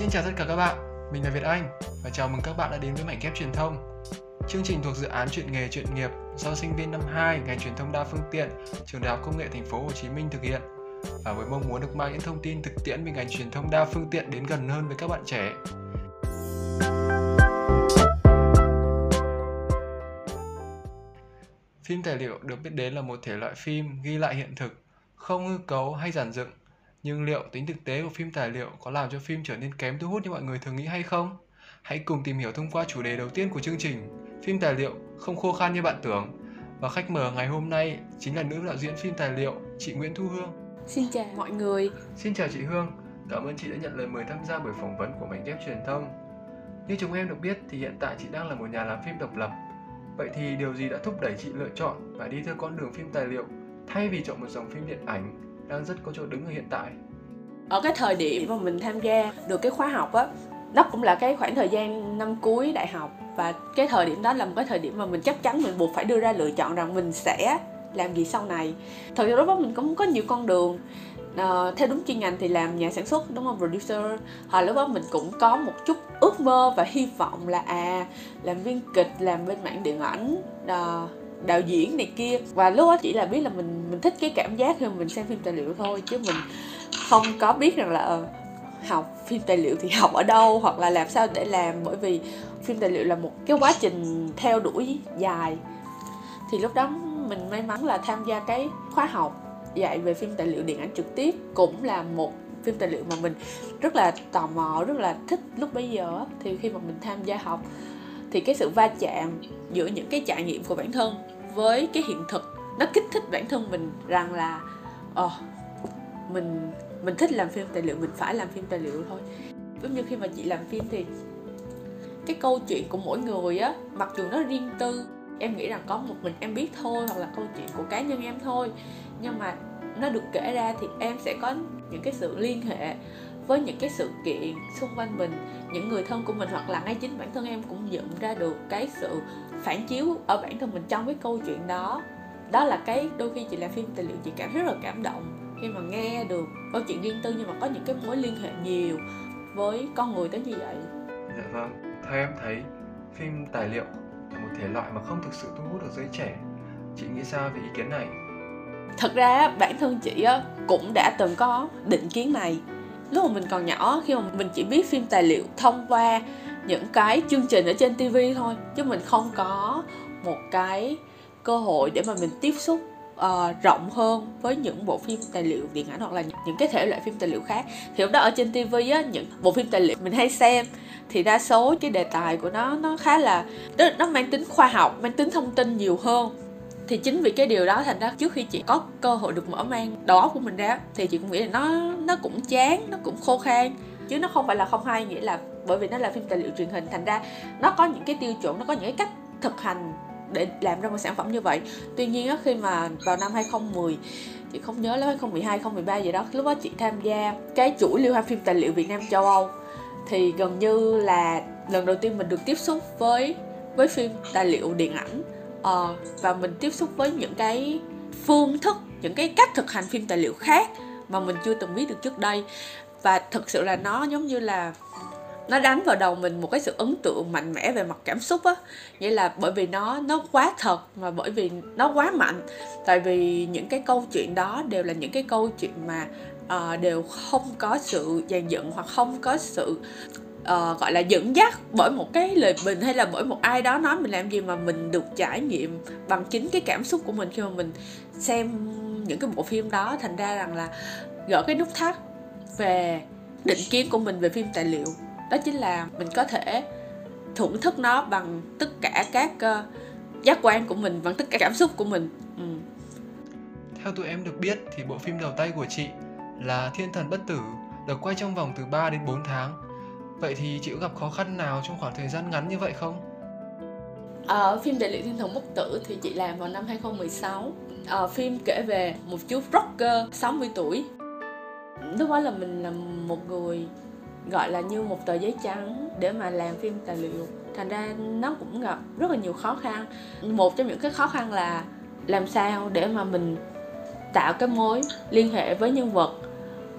Xin chào tất cả các bạn, mình là Việt Anh và chào mừng các bạn đã đến với Mảnh ghép truyền thông. Chương trình thuộc dự án chuyện nghề chuyện nghiệp do sinh viên năm 2 ngành truyền thông đa phương tiện trường Đại học Công nghệ Thành phố Hồ Chí Minh thực hiện và với mong muốn được mang những thông tin thực tiễn về ngành truyền thông đa phương tiện đến gần hơn với các bạn trẻ. Phim tài liệu được biết đến là một thể loại phim ghi lại hiện thực, không hư cấu hay giản dựng nhưng liệu tính thực tế của phim tài liệu có làm cho phim trở nên kém thu hút như mọi người thường nghĩ hay không? Hãy cùng tìm hiểu thông qua chủ đề đầu tiên của chương trình, phim tài liệu không khô khan như bạn tưởng. Và khách mời ngày hôm nay chính là nữ đạo diễn phim tài liệu, chị Nguyễn Thu Hương. Xin chào mọi người. Xin chào chị Hương, cảm ơn chị đã nhận lời mời tham gia buổi phỏng vấn của mảnh ghép truyền thông. Như chúng em được biết thì hiện tại chị đang là một nhà làm phim độc lập. Vậy thì điều gì đã thúc đẩy chị lựa chọn và đi theo con đường phim tài liệu thay vì chọn một dòng phim điện ảnh đang rất có chỗ đứng ở hiện tại. Ở cái thời điểm mà mình tham gia được cái khóa học á đó cũng là cái khoảng thời gian năm cuối đại học. Và cái thời điểm đó là một cái thời điểm mà mình chắc chắn mình buộc phải đưa ra lựa chọn rằng mình sẽ làm gì sau này. Thật ra lúc đó mình cũng có nhiều con đường. Uh, theo đúng chuyên ngành thì làm nhà sản xuất đúng không producer? Hồi lúc đó mình cũng có một chút ước mơ và hy vọng là à làm viên kịch làm bên mảng điện ảnh. Uh, đạo diễn này kia. Và lúc đó chỉ là biết là mình mình thích cái cảm giác khi mình xem phim tài liệu thôi chứ mình không có biết rằng là uh, học phim tài liệu thì học ở đâu hoặc là làm sao để làm bởi vì phim tài liệu là một cái quá trình theo đuổi dài. Thì lúc đó mình may mắn là tham gia cái khóa học dạy về phim tài liệu điện ảnh trực tiếp cũng là một phim tài liệu mà mình rất là tò mò rất là thích lúc bấy giờ thì khi mà mình tham gia học thì cái sự va chạm giữa những cái trải nghiệm của bản thân với cái hiện thực nó kích thích bản thân mình rằng là ồ oh, mình mình thích làm phim tài liệu mình phải làm phim tài liệu thôi. Giống như khi mà chị làm phim thì cái câu chuyện của mỗi người á mặc dù nó riêng tư em nghĩ rằng có một mình em biết thôi hoặc là câu chuyện của cá nhân em thôi nhưng mà nó được kể ra thì em sẽ có những cái sự liên hệ với những cái sự kiện xung quanh mình những người thân của mình hoặc là ngay chính bản thân em cũng nhận ra được cái sự phản chiếu ở bản thân mình trong cái câu chuyện đó. Đó là cái đôi khi chị làm phim tài liệu chị cảm rất là cảm động khi mà nghe được câu chuyện riêng tư nhưng mà có những cái mối liên hệ nhiều với con người tới như vậy. Dạ vâng. Theo em thấy phim tài liệu là một thể loại mà không thực sự thu hút được giới trẻ. Chị nghĩ sao về ý kiến này? Thật ra bản thân chị cũng đã từng có định kiến này lúc mà mình còn nhỏ khi mà mình chỉ biết phim tài liệu thông qua những cái chương trình ở trên tv thôi chứ mình không có một cái cơ hội để mà mình tiếp xúc uh, rộng hơn với những bộ phim tài liệu điện ảnh hoặc là những cái thể loại phim tài liệu khác. Thì lúc đó ở trên tv á những bộ phim tài liệu mình hay xem thì đa số cái đề tài của nó nó khá là nó, nó mang tính khoa học mang tính thông tin nhiều hơn thì chính vì cái điều đó thành ra trước khi chị có cơ hội được mở mang đầu óc của mình ra thì chị cũng nghĩ là nó nó cũng chán nó cũng khô khan. Chứ nó không phải là không hay nghĩa là bởi vì nó là phim tài liệu truyền hình thành ra nó có những cái tiêu chuẩn nó có những cái cách thực hành để làm ra một sản phẩm như vậy. Tuy nhiên á, khi mà vào năm 2010 chị không nhớ là 2012 2013 gì đó lúc đó chị tham gia cái chuỗi liên hoan phim tài liệu Việt Nam châu Âu. Thì gần như là lần đầu tiên mình được tiếp xúc với với phim tài liệu điện ảnh uh, và mình tiếp xúc với những cái phương thức những cái cách thực hành phim tài liệu khác mà mình chưa từng biết được trước đây. Và thực sự là nó giống như là nó đánh vào đầu mình một cái sự ấn tượng mạnh mẽ về mặt cảm xúc á. Nghĩa là bởi vì nó nó quá thật mà bởi vì nó quá mạnh. Tại vì những cái câu chuyện đó đều là những cái câu chuyện mà uh, đều không có sự dàn dựng hoặc không có sự uh, gọi là dẫn dắt bởi một cái lời bình hay là bởi một ai đó nói mình làm gì mà mình được trải nghiệm bằng chính cái cảm xúc của mình khi mà mình xem những cái bộ phim đó. Thành ra rằng là gỡ cái nút thắt về định kiến của mình về phim tài liệu. Đó chính là mình có thể thưởng thức nó bằng tất cả các uh, giác quan của mình bằng tất cả cảm xúc của mình. Ừ. theo tụi em được biết thì bộ phim đầu tay của chị là thiên thần bất tử được quay trong vòng từ 3 đến 4 tháng. Vậy thì chị có gặp khó khăn nào trong khoảng thời gian ngắn như vậy không? À, phim Đại liệu Thiên Thần Bất Tử thì chị làm vào năm 2016 à, ờ, Phim kể về một chú rocker 60 tuổi. Lúc đó là mình là một người gọi là như một tờ giấy trắng để mà làm phim tài liệu. Thành ra nó cũng gặp rất là nhiều khó khăn. Một trong những cái khó khăn là làm sao để mà mình tạo cái mối liên hệ với nhân vật.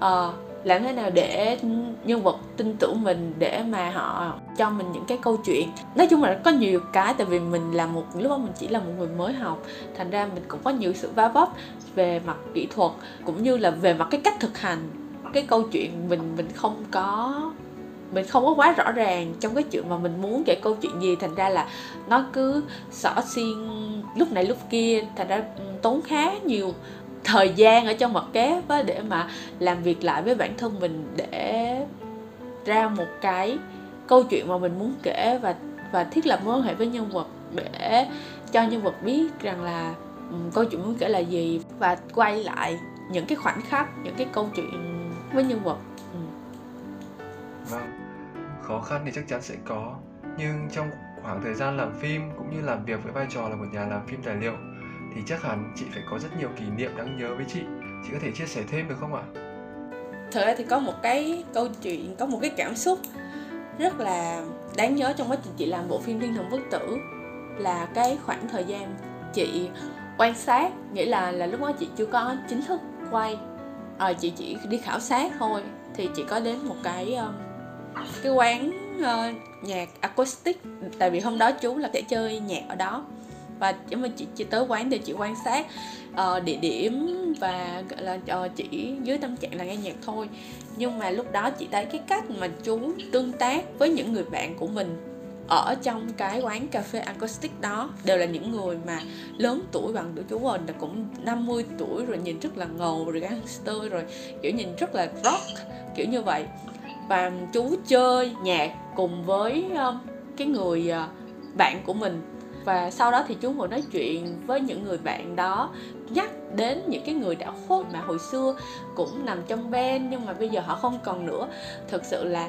À, làm thế nào để nhân vật tin tưởng mình để mà họ cho mình những cái câu chuyện? Nói chung là có nhiều cái, tại vì mình là một, lúc đó mình chỉ là một người mới học, thành ra mình cũng có nhiều sự va vấp về mặt kỹ thuật, cũng như là về mặt cái cách thực hành cái câu chuyện mình mình không có, mình không có quá rõ ràng trong cái chuyện mà mình muốn kể câu chuyện gì. Thành ra là nó cứ xỏ xiên lúc này lúc kia, thành ra ừ, tốn khá nhiều thời gian ở trong mặt kép á để mà làm việc lại với bản thân mình để ra một cái câu chuyện mà mình muốn kể và và thiết lập mối quan hệ với nhân vật để cho nhân vật biết rằng là um, câu chuyện muốn kể là gì. Và quay lại những cái khoảnh khắc những cái câu chuyện với nhân vật. Ừ. vâng khó khăn thì chắc chắn sẽ có. Nhưng trong khoảng thời gian làm phim cũng như làm việc với vai trò là một nhà làm phim tài liệu thì chắc hẳn chị phải có rất nhiều kỷ niệm đáng nhớ với chị. Chị có thể chia sẻ thêm được không ạ? Thật ra thì có một cái câu chuyện có một cái cảm xúc rất là đáng nhớ trong quá trình chị làm bộ phim thiên thần bất tử là cái khoảng thời gian chị quan sát nghĩa là là lúc đó chị chưa có chính thức quay. À, chị chỉ đi khảo sát thôi. Thì chị có đến một cái ờ, cái quán uh, nhạc acoustic. Tại vì hôm đó chú là sẽ chơi nhạc ở đó và chỉ mà chị, chị tới quán để chị quan sát uh, địa điểm và gọi là uh, chỉ dưới tâm trạng là nghe nhạc thôi. Nhưng mà lúc đó chị thấy cái cách mà chú tương tác với những người bạn của mình ở trong cái quán cà phê acoustic đó đều là những người mà lớn tuổi bằng tuổi chú mình là cũng 50 tuổi rồi nhìn rất là ngầu rồi gangster rồi kiểu nhìn rất là rock kiểu như vậy. Và chú chơi nhạc cùng với cái người uh, bạn của mình và sau đó thì chú ngồi nói chuyện với những người bạn đó nhắc đến những cái người đã khuất mà hồi xưa cũng nằm trong Ben nhưng mà bây giờ họ không còn nữa. Thực sự là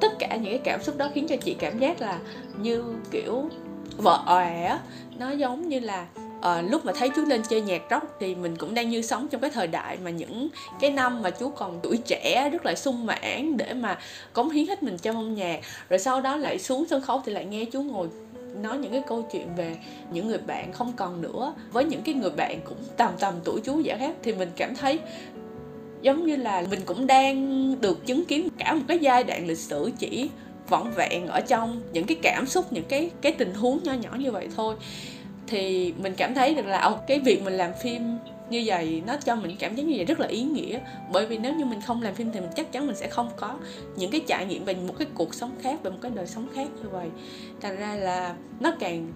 tất cả những cái cảm xúc đó khiến cho chị cảm giác là như kiểu vợ òe nó giống như là à, lúc mà thấy chú lên chơi nhạc rock thì mình cũng đang như sống trong cái thời đại mà những cái năm mà chú còn tuổi trẻ rất là sung mãn để mà cống hiến hết mình cho âm nhạc. Rồi sau đó lại xuống sân khấu thì lại nghe chú ngồi nói những cái câu chuyện về những người bạn không còn nữa. Với những cái người bạn cũng tầm tầm tuổi chú giả khác thì mình cảm thấy giống như là mình cũng đang được chứng kiến cả một cái giai đoạn lịch sử chỉ vỏn vẹn ở trong những cái cảm xúc, những cái cái tình huống nho nhỏ như vậy thôi. Thì mình cảm thấy được là cái việc mình làm phim như vậy nó cho mình cảm giác như vậy rất là ý nghĩa. Bởi vì nếu như mình không làm phim thì mình chắc chắn mình sẽ không có những cái trải nghiệm về một cái cuộc sống khác, về một cái đời sống khác như vậy. Thành ra là nó càng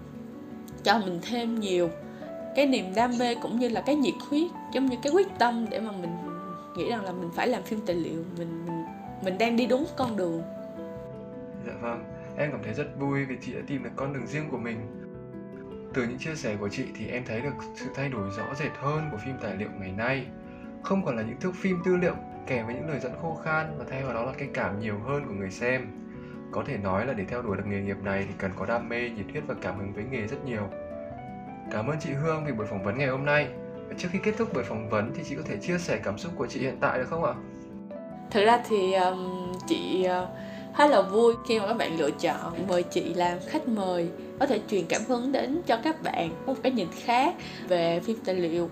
cho mình thêm nhiều cái niềm đam mê cũng như là cái nhiệt huyết, giống như cái quyết tâm để mà mình nghĩ rằng là mình phải làm phim tài liệu, mình mình mình đang đi đúng con đường. Dạ vâng em cảm thấy rất vui vì chị đã tìm được con đường riêng của mình từ những chia sẻ của chị thì em thấy được sự thay đổi rõ rệt hơn của phim tài liệu ngày nay. Không còn là những thước phim tư liệu kèm với những lời dẫn khô khan mà thay vào đó là cái cảm nhiều hơn của người xem. Có thể nói là để theo đuổi được nghề nghiệp này thì cần có đam mê nhiệt huyết và cảm hứng với nghề rất nhiều. Cảm ơn chị hương vì buổi phỏng vấn ngày hôm nay. Và trước khi kết thúc buổi phỏng vấn thì chị có thể chia sẻ cảm xúc của chị hiện tại được không ạ? Thực ra thì um, chị uh, khá là vui khi mà các bạn lựa chọn mời chị làm khách mời. Có thể truyền cảm hứng đến cho các bạn một cái nhìn khác về phim tài liệu.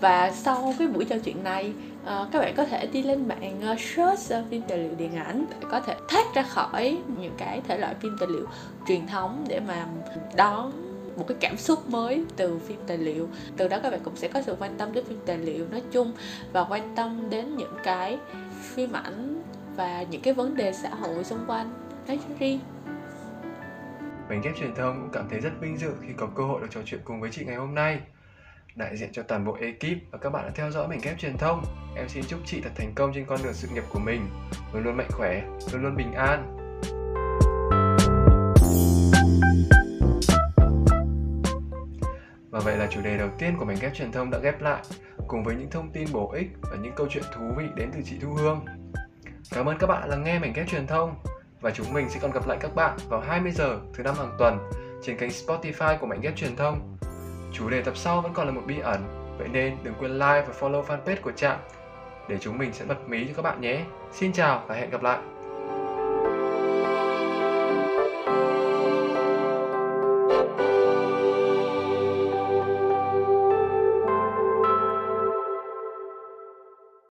Và sau cái buổi trò chuyện này ờ, các bạn có thể đi lên mạng ờ, search ờ, phim tài liệu điện ảnh để có thể thoát ra khỏi những cái thể loại phim tài liệu truyền thống để mà đón một cái cảm xúc mới từ phim tài liệu. Từ đó các bạn cũng sẽ có sự quan tâm đến phim tài liệu nói chung và quan tâm đến những cái phim ảnh và những cái vấn đề xã hội xung quanh nói riêng Mảnh ghép truyền thông cũng cảm thấy rất vinh dự khi có cơ hội được trò chuyện cùng với chị ngày hôm nay. Đại diện cho toàn bộ ekip và các bạn đã theo dõi mảnh ghép truyền thông, em xin chúc chị thật thành công trên con đường sự nghiệp của mình, luôn luôn mạnh khỏe, luôn luôn bình an. Và vậy là chủ đề đầu tiên của mảnh ghép truyền thông đã ghép lại, cùng với những thông tin bổ ích và những câu chuyện thú vị đến từ chị Thu Hương. Cảm ơn các bạn lắng nghe mảnh ghép truyền thông và chúng mình sẽ còn gặp lại các bạn vào 20 giờ thứ năm hàng tuần trên kênh Spotify của Mảnh ghép truyền thông. Chủ đề tập sau vẫn còn là một bí ẩn, vậy nên đừng quên like và follow fanpage của Trạm để chúng mình sẽ bật mí cho các bạn nhé. Xin chào và hẹn gặp lại!